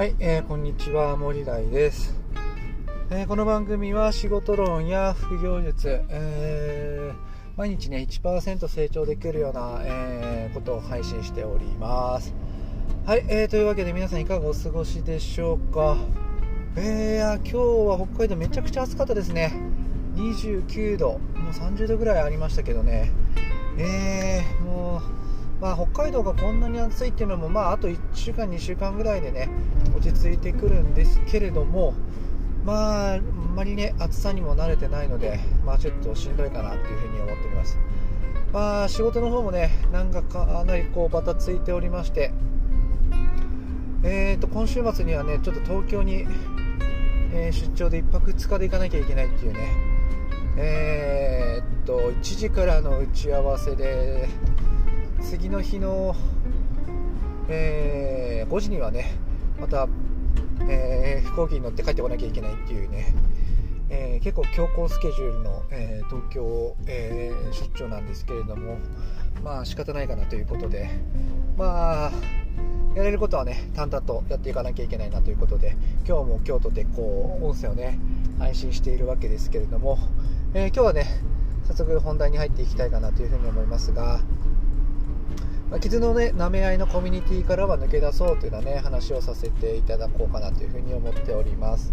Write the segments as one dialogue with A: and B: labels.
A: はい、えー、こんにちは森大です、えー、この番組は仕事論や副業術、えー、毎日ね1%成長できるような、え、ことを配信しております。はい、えー、というわけで皆さんいかがお過ごしでしょうか？えー、今日は北海道めちゃくちゃ暑かったですね。29度もう30度ぐらいありましたけどね。えー、もうまあ、北海道がこんなに暑いっていうのも、まあ、あと1週間、2週間ぐらいでね落ち着いてくるんですけれども、まあ、あんまりね暑さにも慣れてないので、まあ、ちょっとしんどいかなというふうに思っております。まあ、仕事の方もねなんかかなりこうバタついておりまして、えー、と今週末にはねちょっと東京に、えー、出張で1泊2日で行かなきゃいけないっていうね、えー、っと1時からの打ち合わせで次の日の、えー、5時にはねまた、えー、飛行機に乗って帰ってこなきゃいけないっていうね、えー、結構強行スケジュールの、え東京、え出張なんですけれどもまあ仕方ないかなということで。まあやれることはね淡々とやっていかなきゃいけないなということで。今日も京都でこう音声をね配信しているわけですけれども、え今日はね早速本題に入っていきたいかなというふうに思いますがまあ、傷のね舐め合いのコミュニティからは抜け出そうというようなね話をさせていただこうかなというふうに思っております、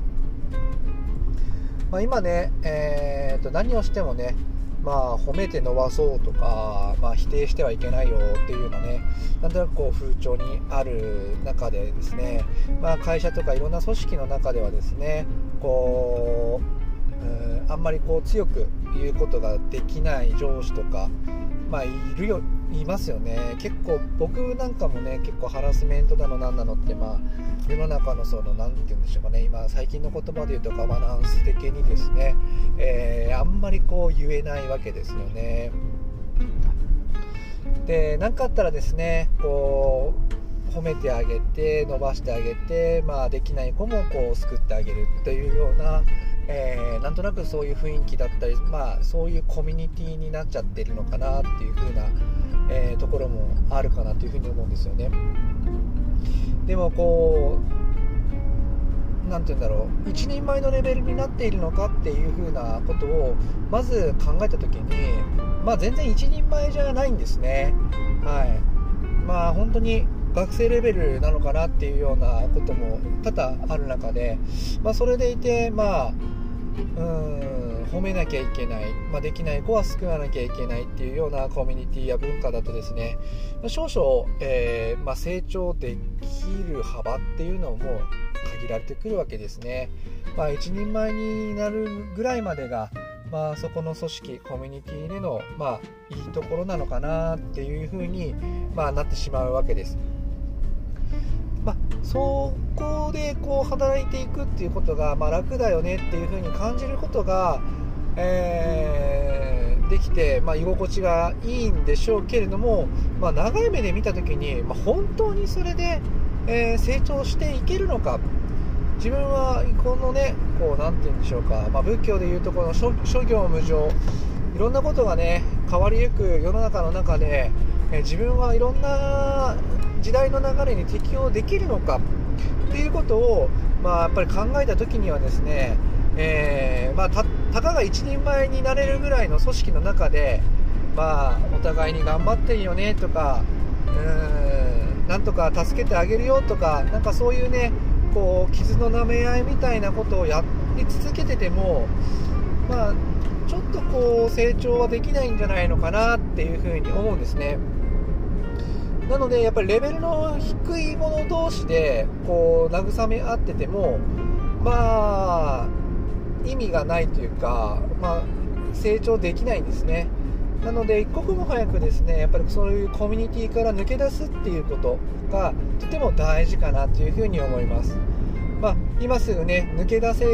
A: まあ、今ね、えー、と何をしてもねまあ、褒めて伸ばそうとか、まあ、否定してはいけないよっていうようなねなんとなくこう風潮にある中でですね、まあ、会社とかいろんな組織の中ではですねこう、あんまりこう強く言うことができない上司とか、まあ、いるよいますよね。結構僕なんかもね結構ハラスメントだの何なのってまあ世の中のその何て言うんでしょうかね。今最近の言葉で言うとガバナンス的にですね、えー、あんまりこう言えないわけですよね。で何かあったらですねこう褒めてあげて伸ばしてあげて、まあ、できない子もこう救ってあげるというようなえー、なんとなくそういう雰囲気だったり、まあ、そういうコミュニティになっちゃってるのかなっていう風な、えー、ところもあるかなというふうに思うんですよね。でもこう何て言うんだろう一人前のレベルになっているのかっていう風なことをまず考えた時に、まあ、全然一人前じゃないんですね。はいまあ、本当に学生レベルなのかなっていうようなことも多々ある中で、まあ、それでいて、まあ、うん褒めなきゃいけない、まあ、できない子は救わなきゃいけないっていうようなコミュニティや文化だとですね少々、えー、まあ、成長できる幅っていうのも限られてくるわけですね、まあ、一人前になるぐらいまでがまあ、そこの組織コミュニティでの、まあ、いいところなのかなっていうふうに、まあ、なってしまうわけです。そこでこう働いていくっていうことが、まあ、楽だよねっていうふうに感じることが、えー、できて、まあ、居心地がいいんでしょうけれども、まあ、長い目で見た時に、まあ、本当にそれで、えー、成長していけるのか。自分はこのねこう何て言うんでしょうか、まあ、仏教でいうとこの諸行無常。いろんなことがね変わりゆく世の中の中で、え、自分はいろんな時代の流れに適応できるのかっていうことを、まあ、やっぱり考えた時にはですね、えー、まあ、たたかが一人前になれるぐらいの組織の中で、まあ、お互いに頑張ってるよねとかうーんなんとか助けてあげるよとかなんかそういうねこう傷の舐め合いみたいなことをやり続けてても、まあ、ちょっとこう成長はできないんじゃないのかなっていうふうに思うんですね。なのでやっぱりレベルの低い者同士でこう慰め合っててもまあ意味がないというか、まあ、成長できないんですね。なので一刻も早くですねやっぱりそういうコミュニティから抜け出すっていうことがとても大事かなというふうに思います、まあ、今すぐね抜け出せ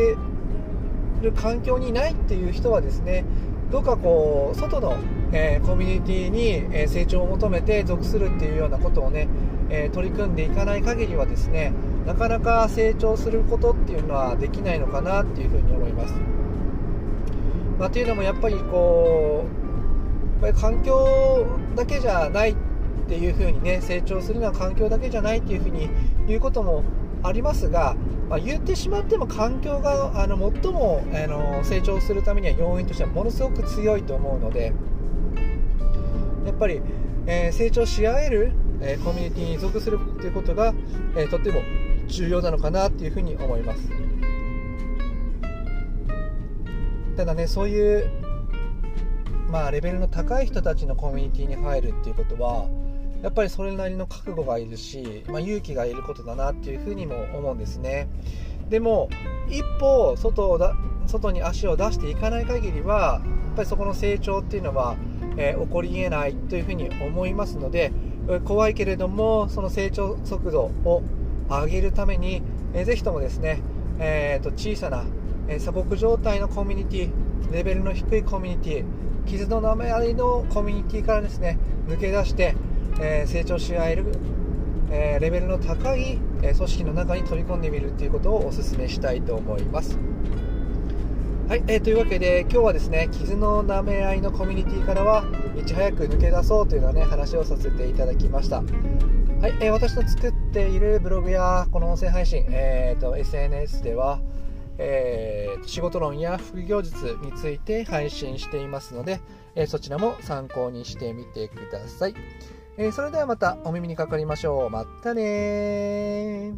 A: る環境にないっていう人はですねどうかこう外のえー、コミュニティに、え成長を求めて属するっていうようなことをね、え取り組んでいかない限りはですねなかなか成長することっていうのはできないのかなっていうふうに思います。まあ、というのもやっぱりこうやっぱり環境だけじゃないっていうふうにね成長するのは環境だけじゃないっていうふうに言うこともありますが、まあ、言ってしまっても環境があの最もあの成長するためには要因としてはものすごく強いと思うのでやっぱり、えー、成長し合える、えー、コミュニティに属するということが、えー、とっても重要なのかなというふうに思います。ただねそういうまあレベルの高い人たちのコミュニティに入るっていうことはやっぱりそれなりの覚悟がいるし、まあ、勇気がいることだなっていうふうにも思うんですね。でも一歩外をだ外に足を出していかない限りはやっぱりそこの成長っていうのは、えー、起こりえないというふうに思いますので怖いけれどもその成長速度を上げるために、えー、ぜひともですね、えーと、小さな、えー、鎖国状態のコミュニティレベルの低いコミュニティ傷の名前ありのコミュニティからですね抜け出して、えー、成長し合える、えー、レベルの高い、え、組織の中に飛び込んでみるということをお勧めしたいと思います。はい、えー、というわけで今日はですね傷の舐め合いのコミュニティからはいち早く抜け出そうというようなね話をさせていただきました。はい、えー、私の作っているブログやこの音声配信、えーと、SNS では、えー、仕事論や副業術について配信していますので、えー、そちらも参考にしてみてください。えー、それではまたお耳にかかりましょう。またね